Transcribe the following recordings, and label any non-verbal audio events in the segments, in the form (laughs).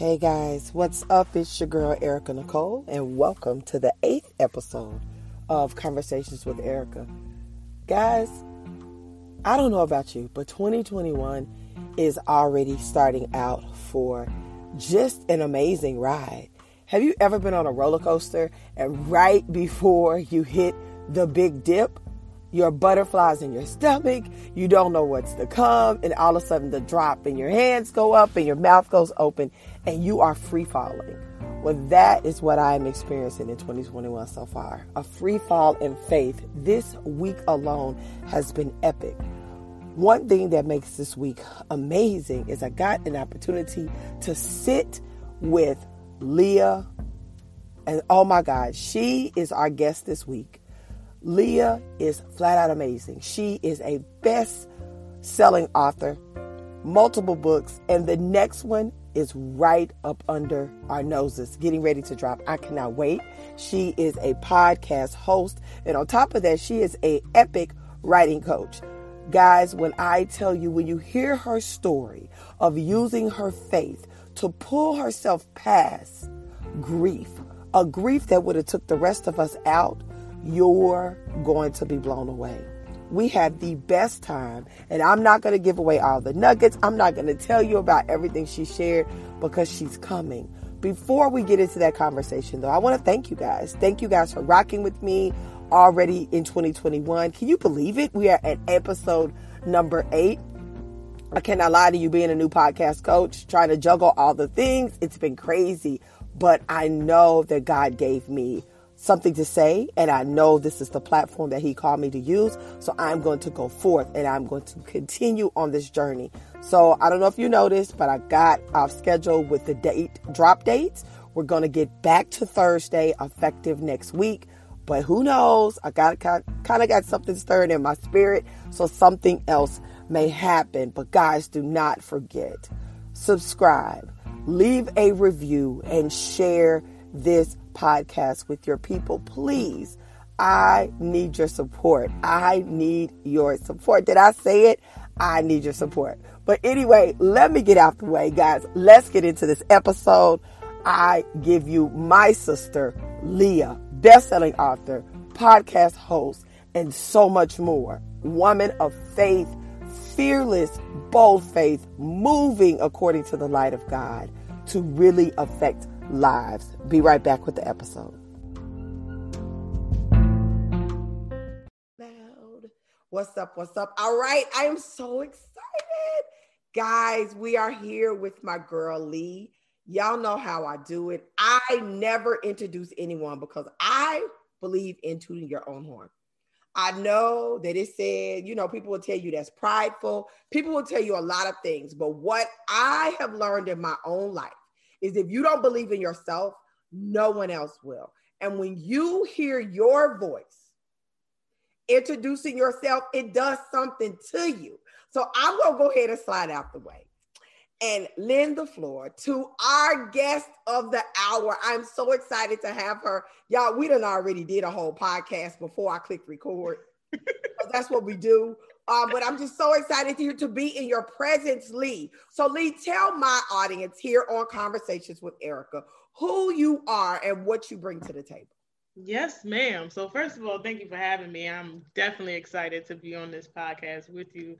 Hey guys, what's up? It's your girl Erica Nicole, and welcome to the eighth episode of Conversations with Erica. Guys, I don't know about you, but 2021 is already starting out for just an amazing ride. Have you ever been on a roller coaster and right before you hit the big dip, your butterflies in your stomach, you don't know what's to come, and all of a sudden the drop and your hands go up and your mouth goes open and you are free falling. Well, that is what I am experiencing in 2021 so far. A free fall in faith. This week alone has been epic. One thing that makes this week amazing is I got an opportunity to sit with Leah. And oh my God, she is our guest this week. Leah is flat out amazing. She is a best selling author, multiple books, and the next one is right up under our noses, getting ready to drop. I cannot wait. She is a podcast host, and on top of that, she is a epic writing coach. Guys, when I tell you, when you hear her story of using her faith to pull herself past grief, a grief that would have took the rest of us out, you're going to be blown away. We had the best time, and I'm not going to give away all the nuggets. I'm not going to tell you about everything she shared because she's coming. Before we get into that conversation, though, I want to thank you guys. Thank you guys for rocking with me already in 2021. Can you believe it? We are at episode number eight. I cannot lie to you, being a new podcast coach, trying to juggle all the things. It's been crazy, but I know that God gave me something to say, and I know this is the platform that He called me to use. So I'm going to go forth and I'm going to continue on this journey. So I don't know if you noticed, but I got off schedule with the date drop dates. We're going to get back to Thursday, effective next week. But who knows? I got kind of got something stirred in my spirit, so something else may happen. But guys, do not forget subscribe, leave a review, and share this podcast with your people, please. I need your support. I need your support. Did I say it? I need your support. But anyway, let me get out the way, guys. Let's get into this episode. I give you my sister, Leah, best-selling author, podcast host, and so much more. Woman of faith, fearless, bold faith, moving according to the light of God to really affect lives. Be right back with the episode. What's up? What's up? All right. I am so excited. Guys, we are here with my girl Lee. Y'all know how I do it. I never introduce anyone because I believe in tooting your own horn. I know that it said, you know, people will tell you that's prideful. People will tell you a lot of things. But what I have learned in my own life is if you don't believe in yourself, no one else will. And when you hear your voice introducing yourself, it does something to you. So I'm going to go ahead and slide out the way and lend the floor to our guest of the hour. I'm so excited to have her. Y'all, we done already did a whole podcast before I clicked record. (laughs) that's what we do. Um, but I'm just so excited to, to be in your presence, Lee. So, Lee, tell my audience here on Conversations with Erica who you are and what you bring to the table. Yes, ma'am. So, first of all, thank you for having me. I'm definitely excited to be on this podcast with you.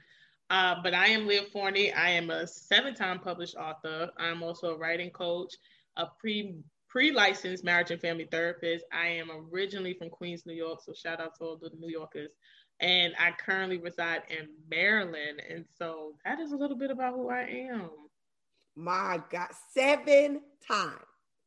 Uh, but I am Leah Forney. I am a seven-time published author. I'm also a writing coach, a pre pre-licensed marriage and family therapist. I am originally from Queens, New York. So shout out to all the New Yorkers and I currently reside in Maryland. And so that is a little bit about who I am. My God, seven times.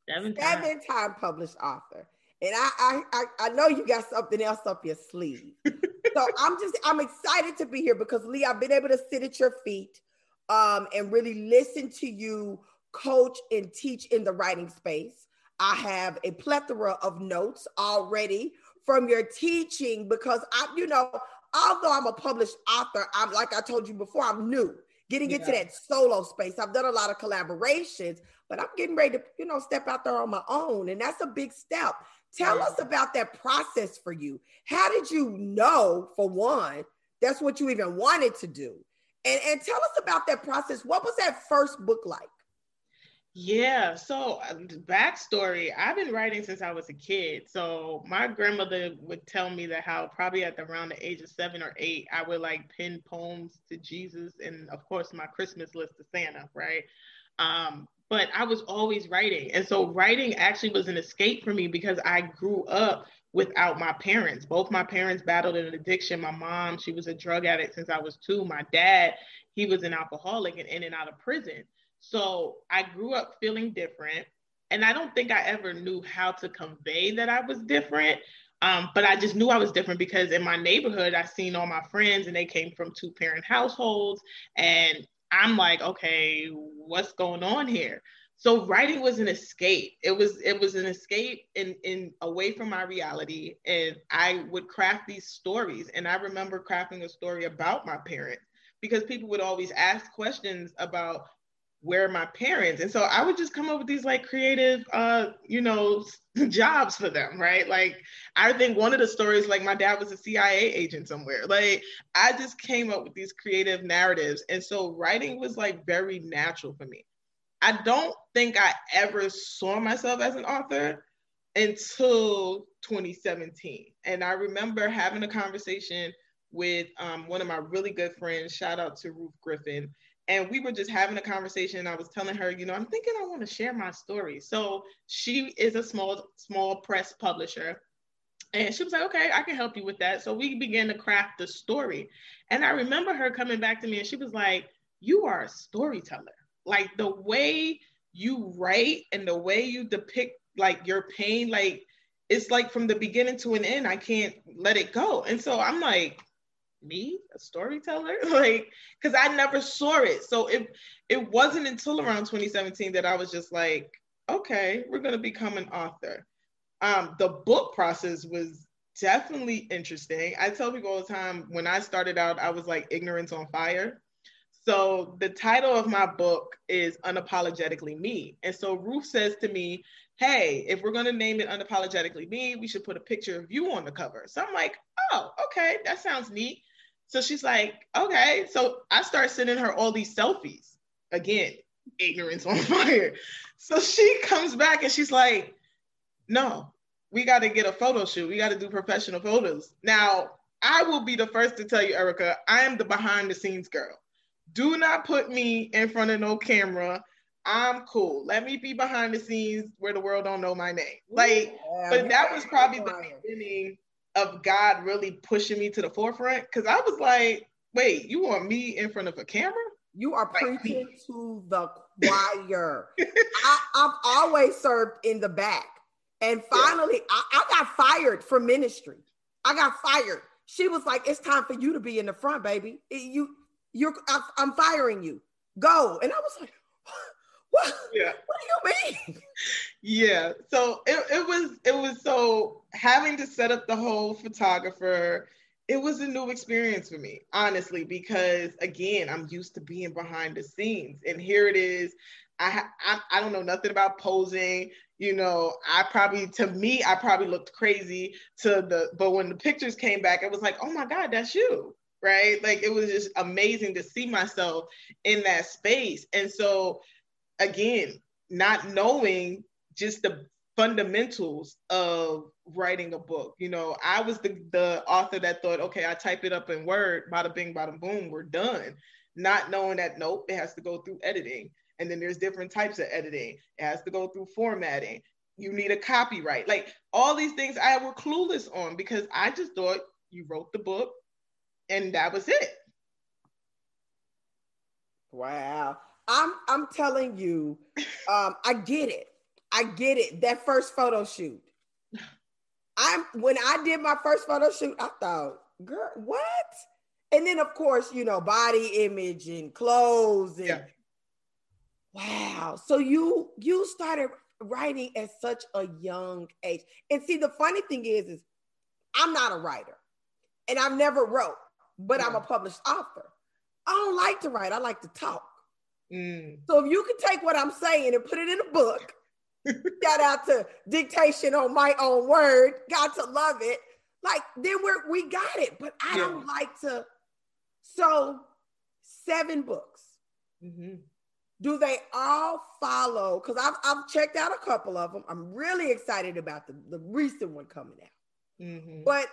Seven, seven time published author. And I, I I know you got something else up your sleeve. so (laughs) I'm just I'm excited to be here because Lee, I've been able to sit at your feet um, and really listen to you coach and teach in the writing space. I have a plethora of notes already from your teaching because I, you know, although I'm a published author, I'm like I told you before, I'm new getting yeah. into that solo space. I've done a lot of collaborations, but I'm getting ready to, you know, step out there on my own. And that's a big step. Tell yeah. us about that process for you. How did you know, for one, that's what you even wanted to do? And, and tell us about that process. What was that first book like? Yeah. So uh, backstory, I've been writing since I was a kid. So my grandmother would tell me that how probably at the, around the age of seven or eight, I would like pin poems to Jesus and of course my Christmas list to Santa, right? Um, but I was always writing. And so writing actually was an escape for me because I grew up without my parents. Both my parents battled an addiction. My mom, she was a drug addict since I was two. My dad, he was an alcoholic and in and out of prison. So I grew up feeling different. And I don't think I ever knew how to convey that I was different. Um, but I just knew I was different because in my neighborhood, I seen all my friends and they came from two parent households. And I'm like, okay, what's going on here? So writing was an escape. It was it was an escape in in away from my reality. And I would craft these stories. And I remember crafting a story about my parents because people would always ask questions about where my parents and so i would just come up with these like creative uh you know (laughs) jobs for them right? Like i think one of the stories like my dad was a cia agent somewhere. Like i just came up with these creative narratives and so writing was like very natural for me. I don't think i ever saw myself as an author until 2017 and i remember having a conversation with um, one of my really good friends. Shout out to ruth griffin and we were just having a conversation and i was telling her you know i'm thinking i want to share my story. So she is a small small press publisher and she was like okay i can help you with that. So we began to craft the story. And i remember her coming back to me and she was like you are a storyteller. Like the way you write and the way you depict like your pain like it's like from the beginning to an end i can't let it go. And so i'm like me a storyteller? (laughs) Like because i never saw it. So it it wasn't until around 2017 that i was just like okay we're going to become an author. Um the book process was definitely interesting. I tell people all the time when i started out i was like ignorance on fire. So the title of my book is unapologetically me. And so ruth says to me hey if we're going to name it unapologetically me we should put a picture of you on the cover. So i'm like oh okay that sounds neat so she's like, okay. So I start sending her all these selfies. Again, ignorance on (laughs) fire. So she comes back and she's like, no, we got to get a photo shoot. We got to do professional photos. Now, I will be the first to tell you, Erica, I am the behind the scenes girl. Do not put me in front of no camera. I'm cool. Let me be behind the scenes where the world don't know my name. Like, yeah, but that was probably the beginning of God really pushing me to the forefront because I was like, wait, you want me in front of a camera? You are like preaching me. to the choir. I, have always served in the back. And finally, yeah. I, I got fired from ministry. I got fired. She was like, it's time for you to be in the front, baby. You, you're, I'm firing you. Go. And I was like, what? Yeah. What do you mean? (laughs) Yeah. So it, it was it was so having to set up the whole photographer, it was a new experience for me, honestly, because again, I'm used to being behind the scenes. And here it is. I, I I don't know nothing about posing. You know, I probably to me, I probably looked crazy to the but when the pictures came back, it was like, oh my God, that's you right? Like it was just amazing to see myself in that space. And so again, not knowing just the fundamentals of writing a book. You know, I was the, the author that thought, okay, I type it up in Word, bada bing, bada boom, we're done. Not knowing that, nope, it has to go through editing. And then there's different types of editing. It has to go through formatting. You need a copyright. Like all these things I were clueless on because I just thought you wrote the book and that was it. Wow. I'm I'm telling you, um, I get it. I get it. That first photo shoot. I'm when I did my first photo shoot, I thought, girl, what? And then of course, you know, body image and clothes and yeah. wow. So you you started writing at such a young age. And see, the funny thing is, is I'm not a writer and I've never wrote, but yeah. I'm a published author. I don't like to write, I like to talk. Mm. So if you can take what I'm saying and put it in a book, shout out to dictation on my own word, got to love it. Like then we're we got it, but I yeah. don't like to. So seven books. Mm-hmm. do they all follow? Because I've, I've checked out a couple of them. I'm really excited about the, the recent one coming out. Mm-hmm. But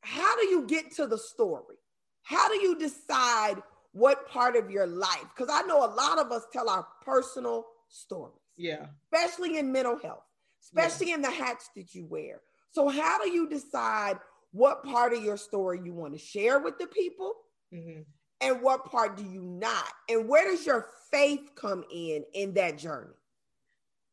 how do you get to the story? How do you decide what part of your life? Because I know a lot of us tell our personal stories. Yeah. Especially in mental health, especially yeah. in the hats that you wear. So, how do you decide what part of your story you want to share with the people? Mm-hmm and what part do you not? And where does your faith come in in that journey?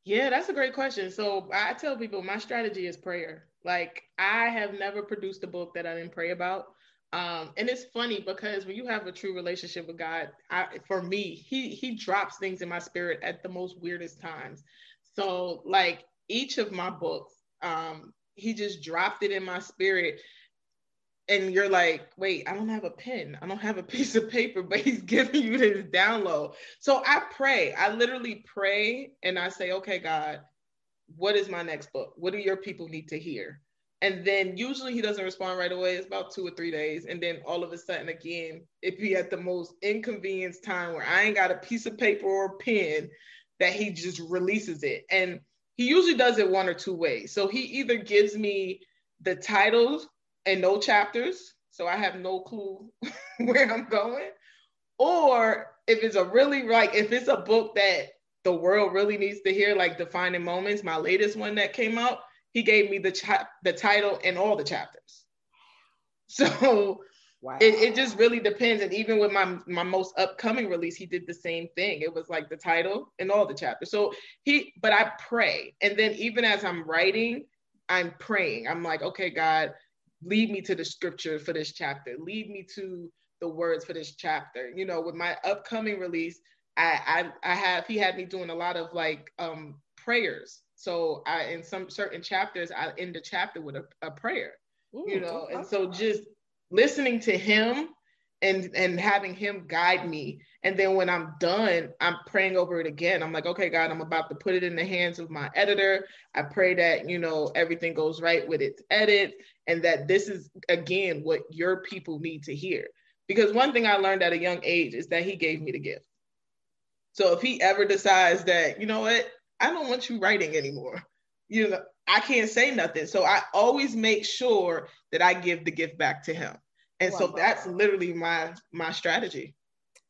Yeah, that's a great question. So I tell people my strategy is prayer. Like I have never produced a book that I didn't pray about. Um, and it's funny because when you have a true relationship with God, I, for me, he he drops things in my spirit at the most weirdest times. So like each of my books, um, he just dropped it in my spirit and you're like, wait, I don't have a pen. I don't have a (laughs) piece of paper, but he's giving you this download. So I pray. I literally pray and I say, okay, God, what is my next book? What do your people need to hear? And then usually he doesn't respond right away. It's about two or three days. And then all of a sudden, again, it be at the most inconvenienced time where I ain't got a piece of paper or pen that he just releases it. And he usually does it one or two ways. So he either gives me the titles and no chapters, so I have no clue (laughs) where I'm going. Or if it's a really like if it's a book that the world really needs to hear, like Defining Moments, my latest one that came out, he gave me the cha- the title and all the chapters. (laughs) So wow. it, it just really depends. And even with my my most upcoming release, he did the same thing. It was like the title and all the chapters. So he, but I pray, and then even as I'm writing, I'm praying. I'm like, okay, God, lead me to the scripture for this chapter lead me to the words for this chapter you know with my upcoming release i i, I have he had me doing a lot of like um prayers so i in some certain chapters i end the chapter with a, a prayer Ooh, you know? And so just listening to him and and having him guide me. And then when i'm done i'm praying over it again. I'm like okay god i'm about to put it in the hands of my editor. I pray that you know everything goes right with its edit and that this is again what your people need to hear. Because one thing i learned at a young age is that he gave me the gift. So if he ever decides that you know what i don't want you writing anymore. You know i can't say nothing. So i always make sure that i give the gift back to him. And so that's literally my my strategy.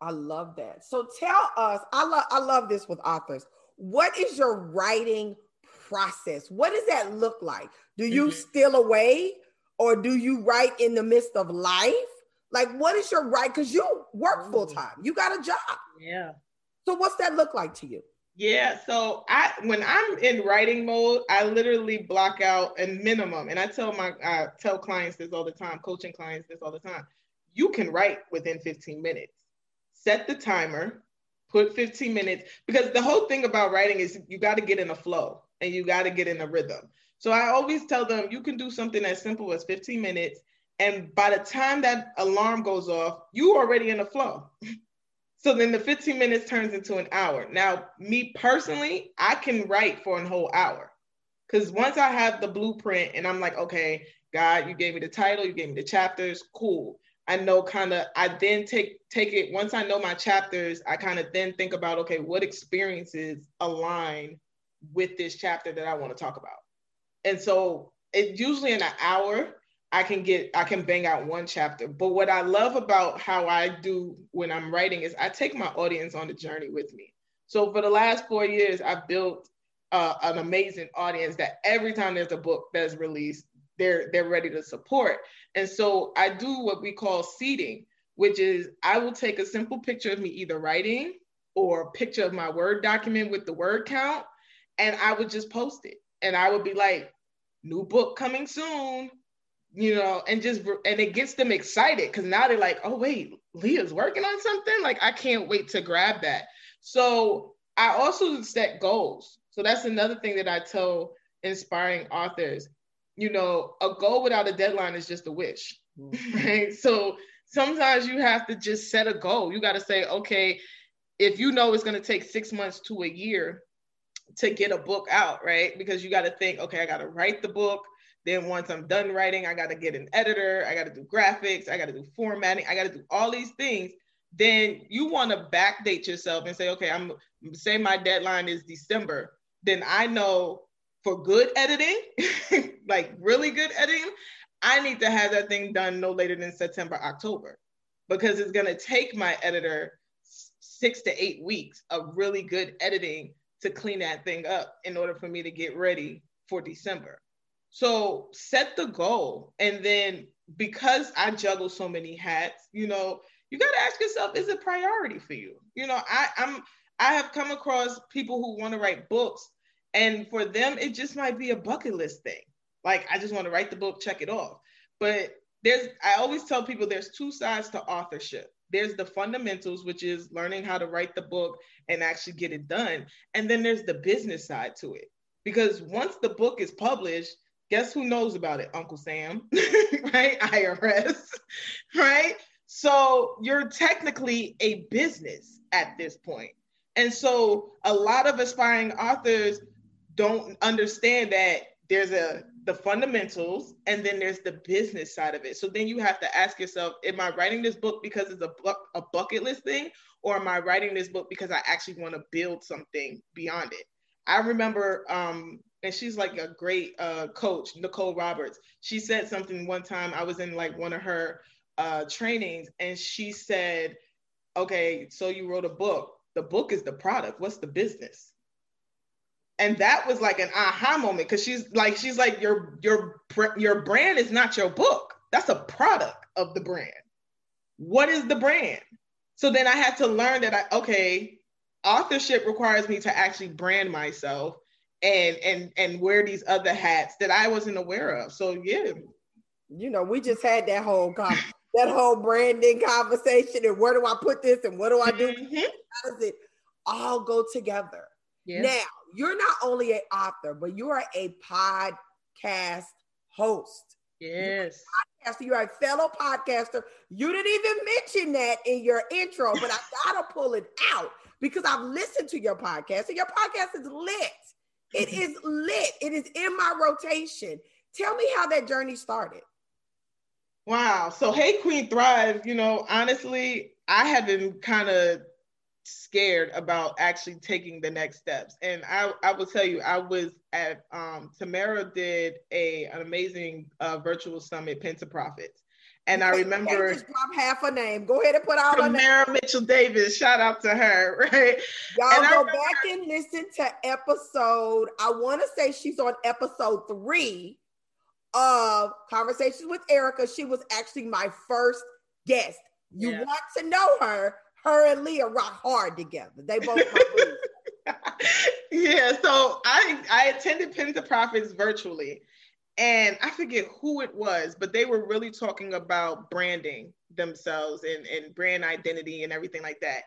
I love that. So tell us i love i love this with authors. What is your writing process? What does that look like? Do you mm-hmm. steal away or do you write in the midst of life? Like what is your right because you work full time you got a job. Yeah. So what's that look like to you yeah, so I when I'm in writing mode, I literally block out a minimum, and I tell my I tell clients this all the time, coaching clients this all the time. You can write within 15 minutes. Set the timer, put 15 minutes because the whole thing about writing is you got to get in a flow and you got to get in a rhythm. So I always tell them you can do something as simple as 15 minutes, and by the time that alarm goes off, you already in a flow. (laughs) So then the 15 minutes turns into an hour. Now, me personally, I can write for a whole hour. Because once I have the blueprint and I'm like, okay, God, you gave me the title, you gave me the chapters, cool. I know kind of I then take take it once I know my chapters, I kind of then think about okay, what experiences align with this chapter that I want to talk about. And so it's usually in an hour, I can get I can bang out one chapter. But what I love about how I do when I'm writing is I take my audience on the journey with me. So for the last four years, I've built uh, an amazing audience that every time there's a book that's released, they're they're ready to support. And so I do what we call seeding, which is I will take a simple picture of me either writing or a picture of my word document with the word count, and I would just post it. And I would be like, new book coming soon you know, and just and it gets them excited because now they're like, oh wait, Leah's working on something. Like I can't wait to grab that. So I also set goals. So that's another thing that I tell inspiring authors. You know, a goal without a deadline is just a wish, mm-hmm. (laughs) right? So sometimes you have to just set a goal. You got to say, okay, if you know it's going to take six months to a year to get a book out, right? Because you got to think, okay, I got to write the book. Then once I'm done writing, I got to get an editor, I got to do graphics, I got to do formatting, I got to do all these things. then you want to backdate yourself and say, okay, I'm say my deadline is December. Then I know for good editing, (laughs) like really good editing, I need to have that thing done no later than September, October, because it's gonna take my editor six to eight weeks of really good editing to clean that thing up in order for me to get ready for December. So set the goal. And then because I juggle so many hats, you know, you got to ask yourself, is it priority for you? You know, I, I'm I have come across people who want to write books, and for them, it just might be a bucket list thing. Like, I just want to write the book, check it off. But there's, I always tell people there's two sides to authorship. There's the fundamentals, which is learning how to write the book and actually get it done. And then there's the business side to it. Because once the book is published, guess who knows about it? Uncle Sam, (laughs) right? IRS, right? So you're technically a business at this point. And so a lot of aspiring authors don't understand that there's a the fundamentals and then there's the business side of it. So then you have to ask yourself, am I writing this book because it's a, bu- a bucket list thing or am I writing this book because I actually want to build something beyond it? I remember um and she's like a great uh, coach, Nicole Roberts. She said something one time. I was in like one of her uh, trainings, and she said, "Okay, so you wrote a book. The book is the product. What's the business?" And that was like an aha moment because she's like, she's like, your your your brand is not your book. That's a product of the brand. What is the brand? So then I had to learn that I okay, authorship requires me to actually brand myself and and and wear these other hats that I wasn't aware of. So yeah. You know, we just had that whole (laughs) that whole branding conversation and where do I put this and what do I do? Mm-hmm. How does it all go together? Yes. Now, you're not only an author, but you are a podcast host. Yes. You're, you're a fellow podcaster. You didn't even mention that in your intro, but I gotta pull it out because I've listened to your podcast and your podcast is lit. It is lit. It is in my rotation. Tell me how that journey started. Wow. So, Hey Queen Thrive, you know, honestly, I had been kind of scared about actually taking the next steps. And I, I will tell you, I was at um, Tamara did a an amazing uh, virtual summit, Pentaprofits. And I remember just drop half a name. Go ahead and put out Tamara Mitchell Davis. Shout out to her, (laughs) right? Y'all and go back and listen to episode. I want to say she's on episode three of Conversations with Erica. She was actually my first guest. You yeah. want to know her? Her and Leah rock hard together. They both. (laughs) yeah, so I I attended Pentaprofits virtually, and I forget who it was, but they were really talking about branding themselves and, and brand identity and everything like that.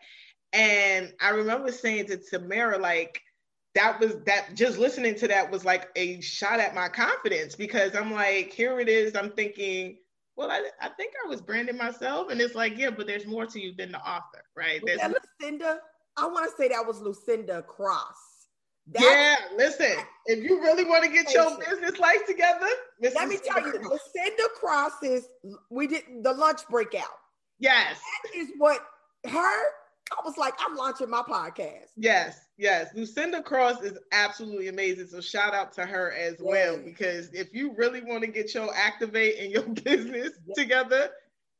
And I remember saying to Tamara, like, that was that just listening to that was like a shot at my confidence because I'm like, here it is. I'm thinking, well, I, I think I was branding myself. And it's like, yeah, but there's more to you than the author, right? That Lucinda? I want to say that was Lucinda Cross. That's yeah, listen, if you really want to get your business life together, Mrs. let me tell you, Lucinda Cross's we did the lunch breakout. Yes. That is what her, I was like, I'm launching my podcast. Yes, yes. Lucinda Cross is absolutely amazing. So shout out to her as well. Because if you really want to get your activate and your (laughs) business together,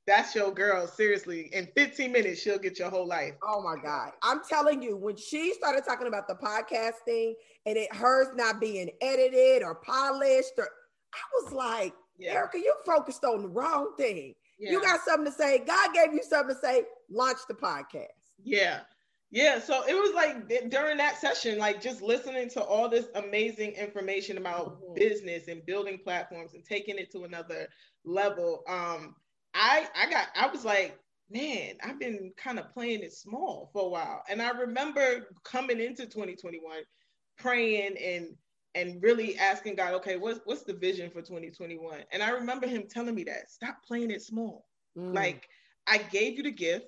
that's your girl. Seriously, in 15 minutes, she'll get your whole life. Oh my God. I'm telling you, when she started talking about the podcasting and it hers not being edited or polished, or I was like, yeah. Erica, you focused on the wrong thing. Yeah. You got something to say. God gave you something to say. Launch the podcast. Yeah. Yeah, so it was like during that session, like just listening to all this amazing information about mm-hmm. business and building platforms and taking it to another level. Um, I I got I was like, man, I've been kind of playing it small for a while. And I remember coming into 2021 praying and and really asking God, okay, what's what's the vision for 2021? And I remember him telling me that stop playing it small. Mm. Like I gave you the gift,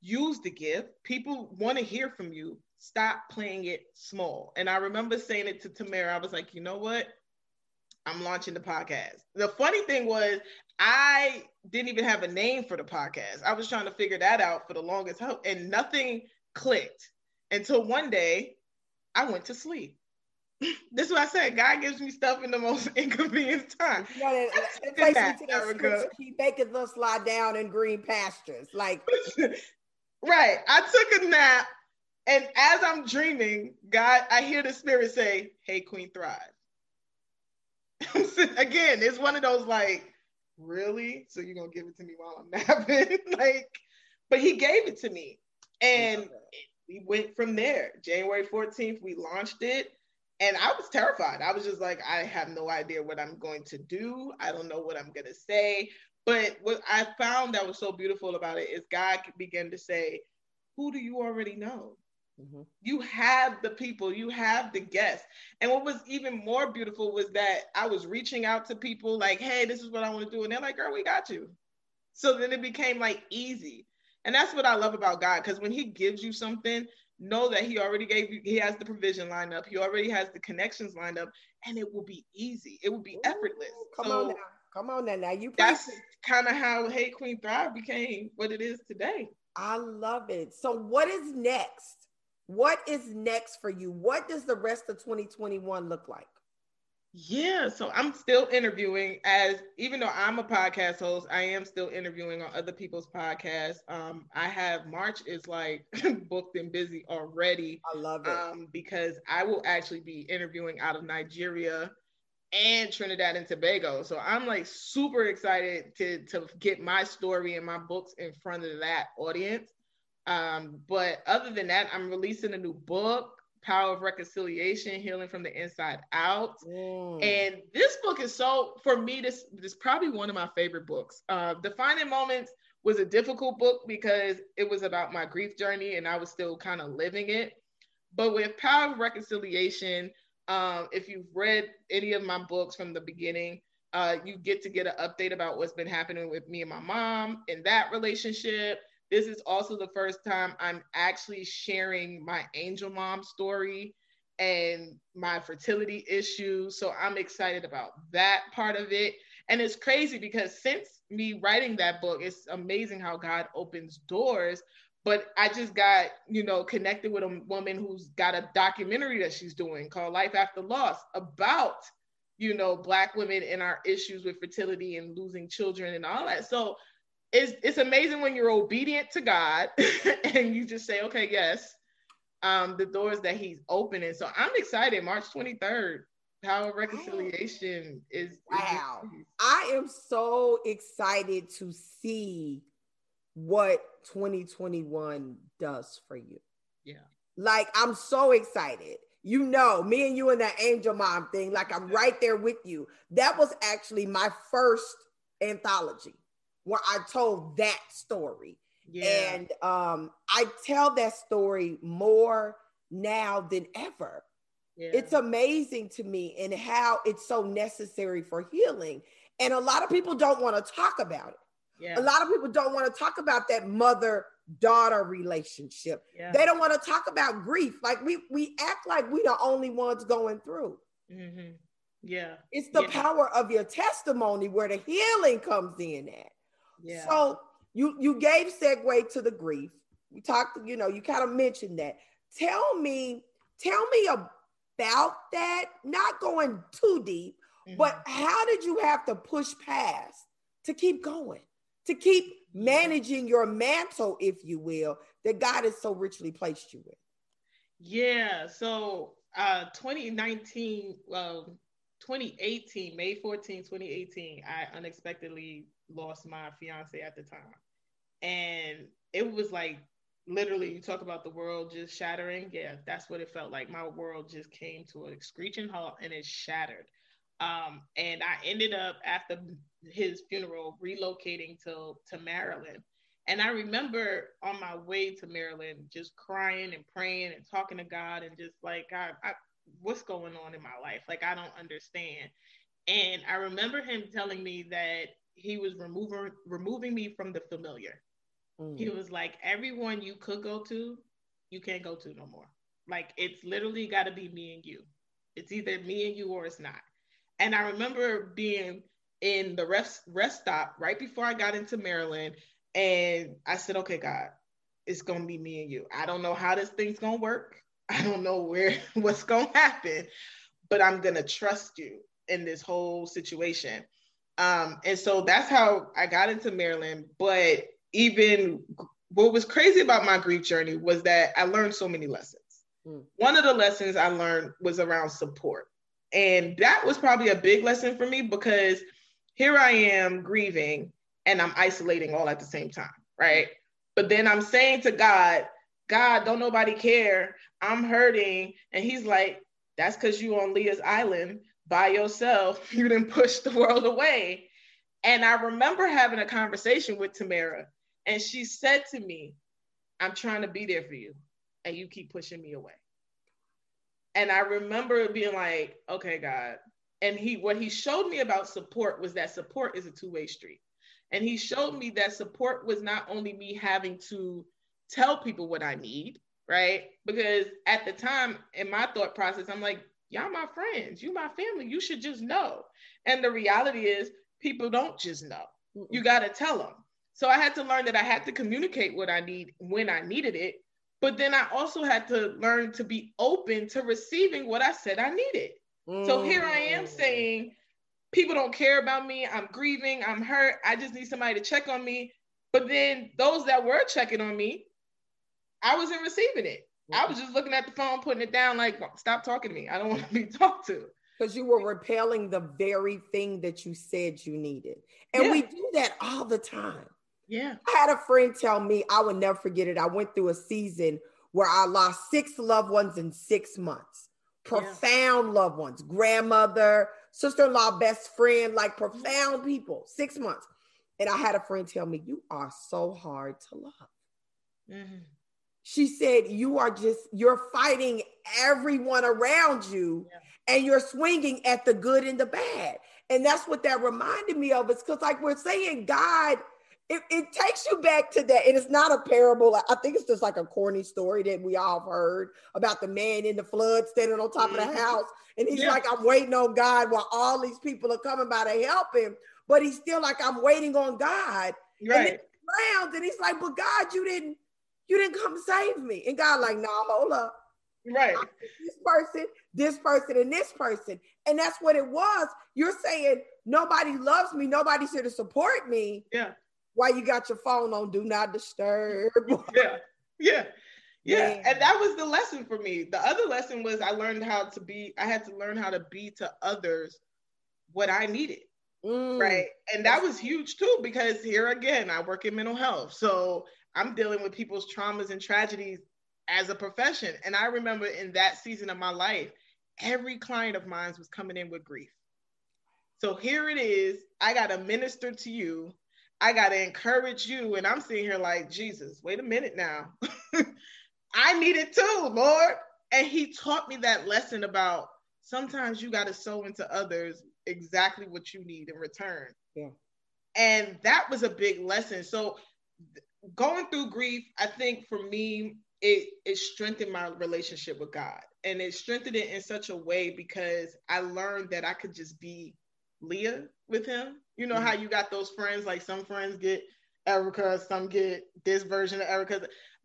use the gift. People want to hear from you. Stop playing it small. And I remember saying it to Tamara. I was like, you know what? I'm launching the podcast. The funny thing was, I didn't even have a name for the podcast. I was trying to figure that out for the longest, time, and nothing clicked until one day I went to sleep. (laughs) this is what I said. God gives me stuff in the most (laughs) inconvenient time. You know, that, takes me to that scripture. He maketh us lie down in green pastures. Like, (laughs) right. I took a nap, and as I'm dreaming, God, I hear the Spirit say, "Hey, Queen, thrive." (laughs) Again, it's one of those like, really? So you're gonna give it to me while I'm (laughs) napping? (laughs) like, but He gave it to me, and we went from there. January 14th, we launched it and I was terrified. I was just like, I have no idea what I'm going to do. I don't know what I'm going to say. But what I found that was so beautiful about it is God began to say, Who do you already know? Mm-hmm. You have the people, you have the guests. And what was even more beautiful was that I was reaching out to people like, Hey, this is what I want to do. And they're like, Girl, we got you. So then it became like easy. And that's what I love about God because when He gives you something, know that he already gave you he has the provision lined up he already has the connections lined up and it will be easy it will be effortless Ooh, come so on now come on now now you that's kind of how hey queen thrive became what it is today i love it so what is next what is next for you what does the rest of 2021 look like yeah, so I'm still interviewing as even though I'm a podcast host, I am still interviewing on other people's podcasts. Um, I have March is like (laughs) booked and busy already. I love it. Um, because I will actually be interviewing out of Nigeria and Trinidad and Tobago. So I'm like super excited to to get my story and my books in front of that audience. Um, but other than that, I'm releasing a new book Power of Reconciliation, Healing from the Inside Out. Mm. And this book is so, for me, this, this is probably one of my favorite books. Uh, Defining Moments was a difficult book because it was about my grief journey and I was still kind of living it. But with Power of Reconciliation, um, if you've read any of my books from the beginning, uh, you get to get an update about what's been happening with me and my mom in that relationship this is also the first time I'm actually sharing my angel mom story and my fertility issues. So I'm excited about that part of it. And it's crazy because since me writing that book, it's amazing how God opens doors. But I just got, you know, connected with a woman who's got a documentary that she's doing called Life After Loss about, you know, Black women and our issues with fertility and losing children and all that. So it's it's amazing when you're obedient to God (laughs) and you just say, okay, yes, um, the doors that He's opening. So I'm excited. March 23rd, Power of Reconciliation (gasps) is wow. Is I am so excited to see what 2021 does for you. Yeah. Like I'm so excited. You know, me and you and that angel mom thing, like I'm right there with you. That was actually my first anthology where I told that story. Yeah. And um, I tell that story more now than ever. Yeah. It's amazing to me and how it's so necessary for healing. And a lot of people don't want to talk about it. Yeah. A lot of people don't want to talk about that mother daughter relationship. Yeah. They don't want to talk about grief. Like we we act like we're the only ones going through. Mm-hmm. Yeah. It's the yeah. power of your testimony where the healing comes in at. Yeah. So you you gave segue to the grief. You talked, you know, you kind of mentioned that. Tell me, tell me about that. Not going too deep, mm-hmm. but how did you have to push past to keep going, to keep managing your mantle, if you will, that God has so richly placed you with? Yeah. So uh 2019, well, 2018, May 14, 2018, I unexpectedly lost my fiance at the time. And it was like literally you talk about the world just shattering. Yeah, that's what it felt like. My world just came to a screeching halt and it shattered. Um, and I ended up after his funeral relocating to to Maryland. And I remember on my way to Maryland just crying and praying and talking to God and just like God, I, what's going on in my life? Like I don't understand. And I remember him telling me that he was removing removing me from the familiar. Mm. He was like, everyone you could go to, you can't go to no more. Like it's literally got to be me and you. It's either me and you or it's not. And I remember being in the rest rest stop right before I got into Maryland, and I said, "Okay, God, it's gonna be me and you. I don't know how this thing's gonna work. I don't know where (laughs) what's gonna happen, but I'm gonna trust you in this whole situation." Um, and so that's how I got into Maryland. But even what was crazy about my grief journey was that I learned so many lessons. Mm. One of the lessons I learned was around support. And that was probably a big lesson for me because here I am grieving and I'm isolating all at the same time, right? But then I'm saying to God, God, don't nobody care. I'm hurting. And he's like, that's because you on Leah's island by yourself. (laughs) You didn't push the world away. And I remember having a conversation with Tamara, and she said to me, I'm trying to be there for you, and you keep pushing me away. And I remember being like, okay, God. And he what he showed me about support was that support is a two-way street. And he showed me that support was not only me having to tell people what I need, right? Because at the time in my thought process, I'm like, y'all my friends, you my family, you should just know. And the reality is, people don't just know. You got to tell them. So I had to learn that I had to communicate what I need when I needed it. But then I also had to learn to be open to receiving what I said I needed. Mm. So here I am saying, people don't care about me. I'm grieving. I'm hurt. I just need somebody to check on me. But then those that were checking on me, I wasn't receiving it. I was just looking at the phone, putting it down, like, stop talking to me. I don't want to be (laughs) talked to. Because you were repelling the very thing that you said you needed. And yeah. we do that all the time. Yeah. I had a friend tell me, I would never forget it. I went through a season where I lost six loved ones in six months. Profound yeah. loved ones, grandmother, sister in law, best friend, like profound people, six months. And I had a friend tell me, You are so hard to love. Mm-hmm she said you are just you're fighting everyone around you yeah. and you're swinging at the good and the bad and that's what that reminded me of it's because like we're saying god it, it takes you back to that and it's not a parable i think it's just like a corny story that we all have heard about the man in the flood standing on top mm-hmm. of the mm-hmm. house and he's yeah. like i'm waiting on god while all these people are coming by to help him but he's still like i'm waiting on god right and, and he's like but god you didn't you didn't come save me. And God, like, no, nah, hold up. Right. This person, this person, and this person. And that's what it was. You're saying nobody loves me, nobody's here to support me. Yeah. Why you got your phone on do not disturb? (laughs) yeah. Yeah. Yeah. And that was the lesson for me. The other lesson was I learned how to be, I had to learn how to be to others what I needed. Mm. Right. And that was huge too, because here again, I work in mental health. So I'm dealing with people's traumas and tragedies as a profession. And I remember in that season of my life, every client of mine was coming in with grief. So here it is. I got to minister to you. I got to encourage you. And I'm sitting here like, Jesus, wait a minute now. (laughs) I need it too, Lord. And he taught me that lesson about sometimes you got to sow into others exactly what you need in return. Yeah. And that was a big lesson. So going through grief, I think for me, it it strengthened my relationship with God. And it strengthened it in such a way because I learned that I could just be Leah with him. You know mm-hmm. how you got those friends, like some friends get Erica, some get this version of Erica.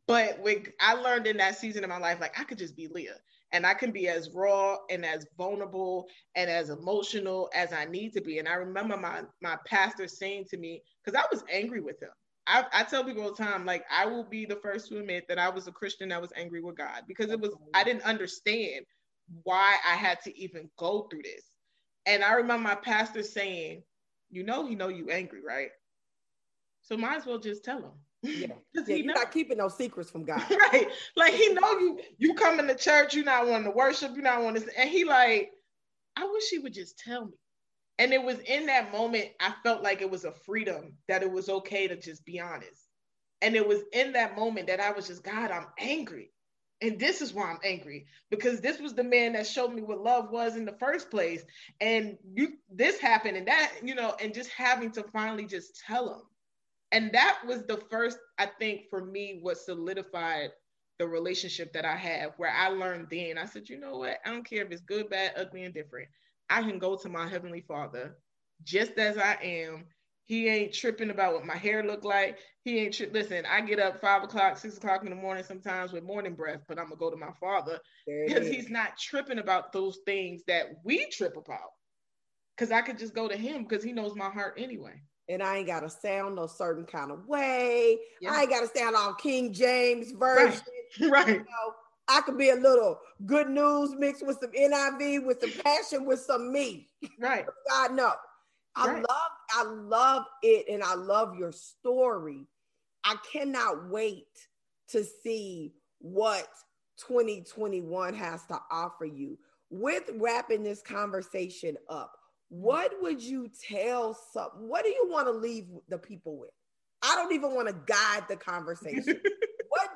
But when I learned in that season of my life, like I could just be Leah and I can be as raw and as vulnerable and as emotional as I need to be. And I remember my my pastor saying to me, because I was angry with him. I, I, tell people all the time, like I will be the first to admit that I was a Christian that was angry with God because it was I didn't understand why I had to even go through this. And I remember my pastor saying, "You know, he know you angry, right? So might as well just tell him." Yeah, (laughs) yeah you're not keeping no secrets from God, (laughs) right? Like he know you. You come into church, you not wanting to worship, you not wanting to, and he like, I wish he would just tell me. And it was in that moment, I felt like it was a freedom that it was okay to just be honest. And it was in that moment that I was just, God, I'm angry. And this is why I'm angry because this was the man that showed me what love was in the first place. And you, this happened and that, you know, and just having to finally just tell him. And that was the first, I think, for me, what solidified the relationship that I have, where I learned then. I said, you know what? I don't care if it's good, bad, ugly, and different. I can go to my heavenly Father just as I am. He ain't tripping about what my hair look like. He ain't tri- listen. I get up five o'clock, six o'clock in the morning sometimes with morning breath, but I'm gonna go to my father because he's not tripping about those things that we trip about. Because I could just go to him because he knows my heart anyway and I ain't got to sound no certain kind of way. Yeah. I ain't got to sound all King James version. Right. (laughs) right. You know, I could be a little good news mixed with some NIV, with some passion, with some me. Right. (laughs) God no. I right. love, I love it, and I love your story. I cannot wait to see what 2021 has to offer you. With wrapping this conversation up, what would you tell some what do you want to leave the people with i don't even want to guide the conversation (laughs)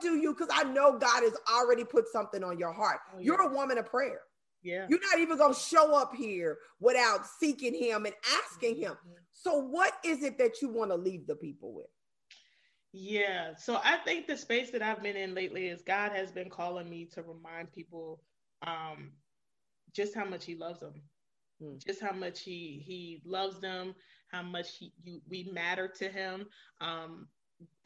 do you because i know god has already put something on your heart. Oh, yeah. you're a woman of prayer. Yeah. You're not even going to show up here without seeking him and asking him. Mm-hmm. so what is it that you want to leave the people with? Yeah so i think the space that i've been in lately is god has been calling me to remind people um just how much he loves them. Hmm. just how much he he loves them, how much he you, we matter to him, um,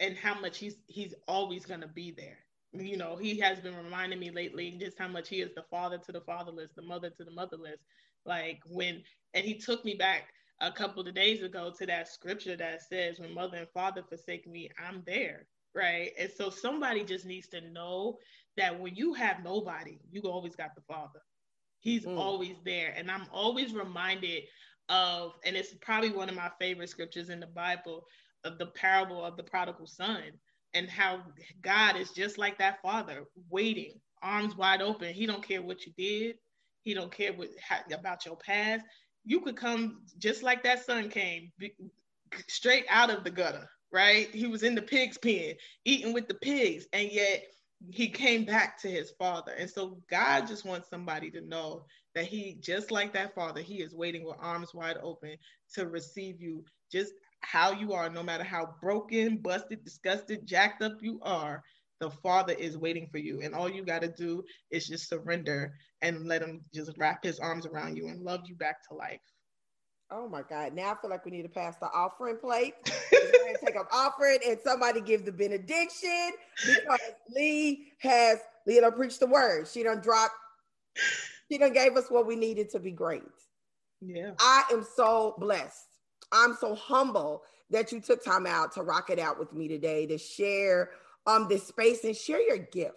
and how much he's he's always gonna be there. You know, he has been reminding me lately just how much he is the father to the fatherless, the mother to the motherless. Like when, and he took me back a couple of days ago to that scripture that says, "When mother and father forsake me, I'm there." Right, and so somebody just needs to know that when you have nobody, you always got the father He's mm. always there. And I'm always reminded of, and it's probably one of my favorite scriptures in the Bible, of the parable of the prodigal son and how God is just like that father, waiting, arms wide open. He don't care what you did. He don't care what how, about your past. You could come just like that son came, be, straight out of the gutter, right? He was in the pig's pen, eating with the pigs, and yet he came back to his father. And so God just wants somebody to know that he, just like that father, he is waiting with arms wide open to receive you just how you are, no matter how broken, busted, disgusted, jacked up you are. The father is waiting for you. And all you got to do is just surrender and let him just wrap his arms around you and love you back to life. Oh my God. Now I feel like we need to pass the offering plate. (laughs) take up offering and somebody give the benediction because Lee has Lee done preached the word. She done dropped, she done gave us what we needed to be great. Yeah. I am so blessed. I'm so humble that you took time out to rock it out with me today to share um this space and share your gift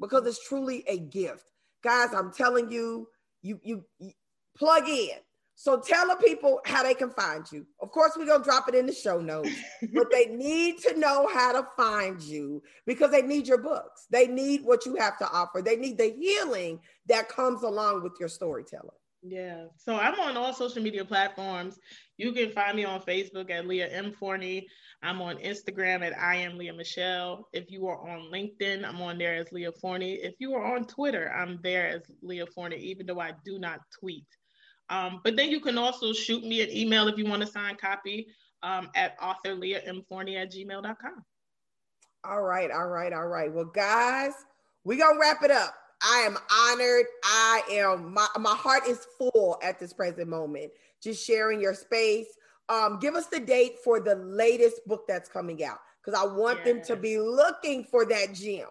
because it's truly a gift. Guys, I'm telling you, you you, you plug in so tell the people how they can find you. Of course, we're gonna drop it in the show notes, but they (laughs) need to know how to find you because they need your books. They need what you have to offer. They need the healing that comes along with your storytelling. Yeah. So I'm on all social media platforms. You can find me on Facebook at Leah M. Forney. I'm on Instagram at I am Leah Michelle. If you are on LinkedIn, I'm on there as Leah Forney. If you are on Twitter, I'm there as Leah Forney, even though I do not tweet. Um, but then you can also shoot me an email if you want a signed copy um, at authorleahmforney at gmail.com. All right, all right, all right. Well, guys, going to wrap it up. I am honored. I am, my, my heart is full at this present moment, just sharing your space. Um, give us the date for the latest book that's coming out because I want yes. them to be looking for that gem.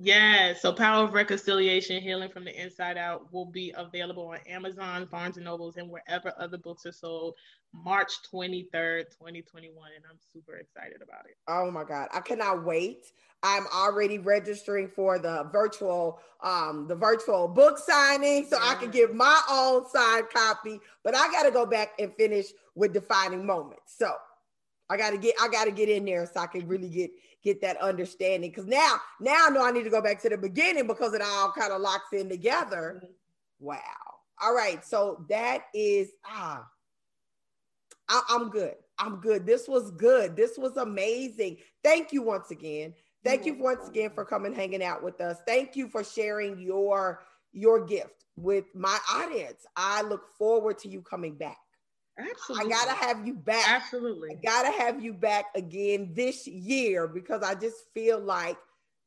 Yes. So Power of Reconciliation, Healing from the Inside Out will be available on Amazon, Barnes and Nobles, and wherever other books are sold March 23rd, 2021. And I'm super excited about it. Oh my God. I cannot wait. I'm already registering for the virtual um the virtual book signing so yeah. I can give my own signed copy, but I got to go back and finish with defining moments. So I got to get I got to get in there so I can really get get that understanding. Because now, now I know I need to go back to the beginning because it all kind of locks in together. Mm-hmm. Wow. All right. So that is ah, I, I'm good. I'm good. This was good. This was amazing. Thank you once again. Thank you once again for coming hanging out with us. Thank you for sharing your your gift with my audience. I look forward to you coming back. Absolutely. I gotta have you back. Absolutely. I gotta have you back again this year because I just feel like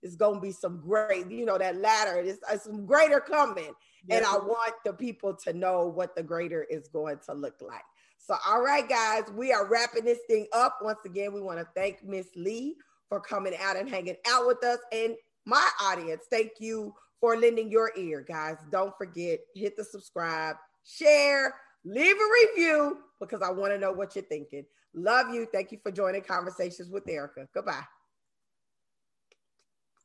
it's gonna be some great, you know, that ladder. It's, it's some greater coming. And I want the people to know what the greater is going to look like. So, all right, guys, we are wrapping this thing up. Once again, we want to thank Miss Lee for coming out and hanging out with us. And my audience, thank you for lending your ear, guys. Don't forget, hit the subscribe, share, leave a review because I want to know what you're thinking. Love you. Thank you for joining Conversations with Erica. Goodbye.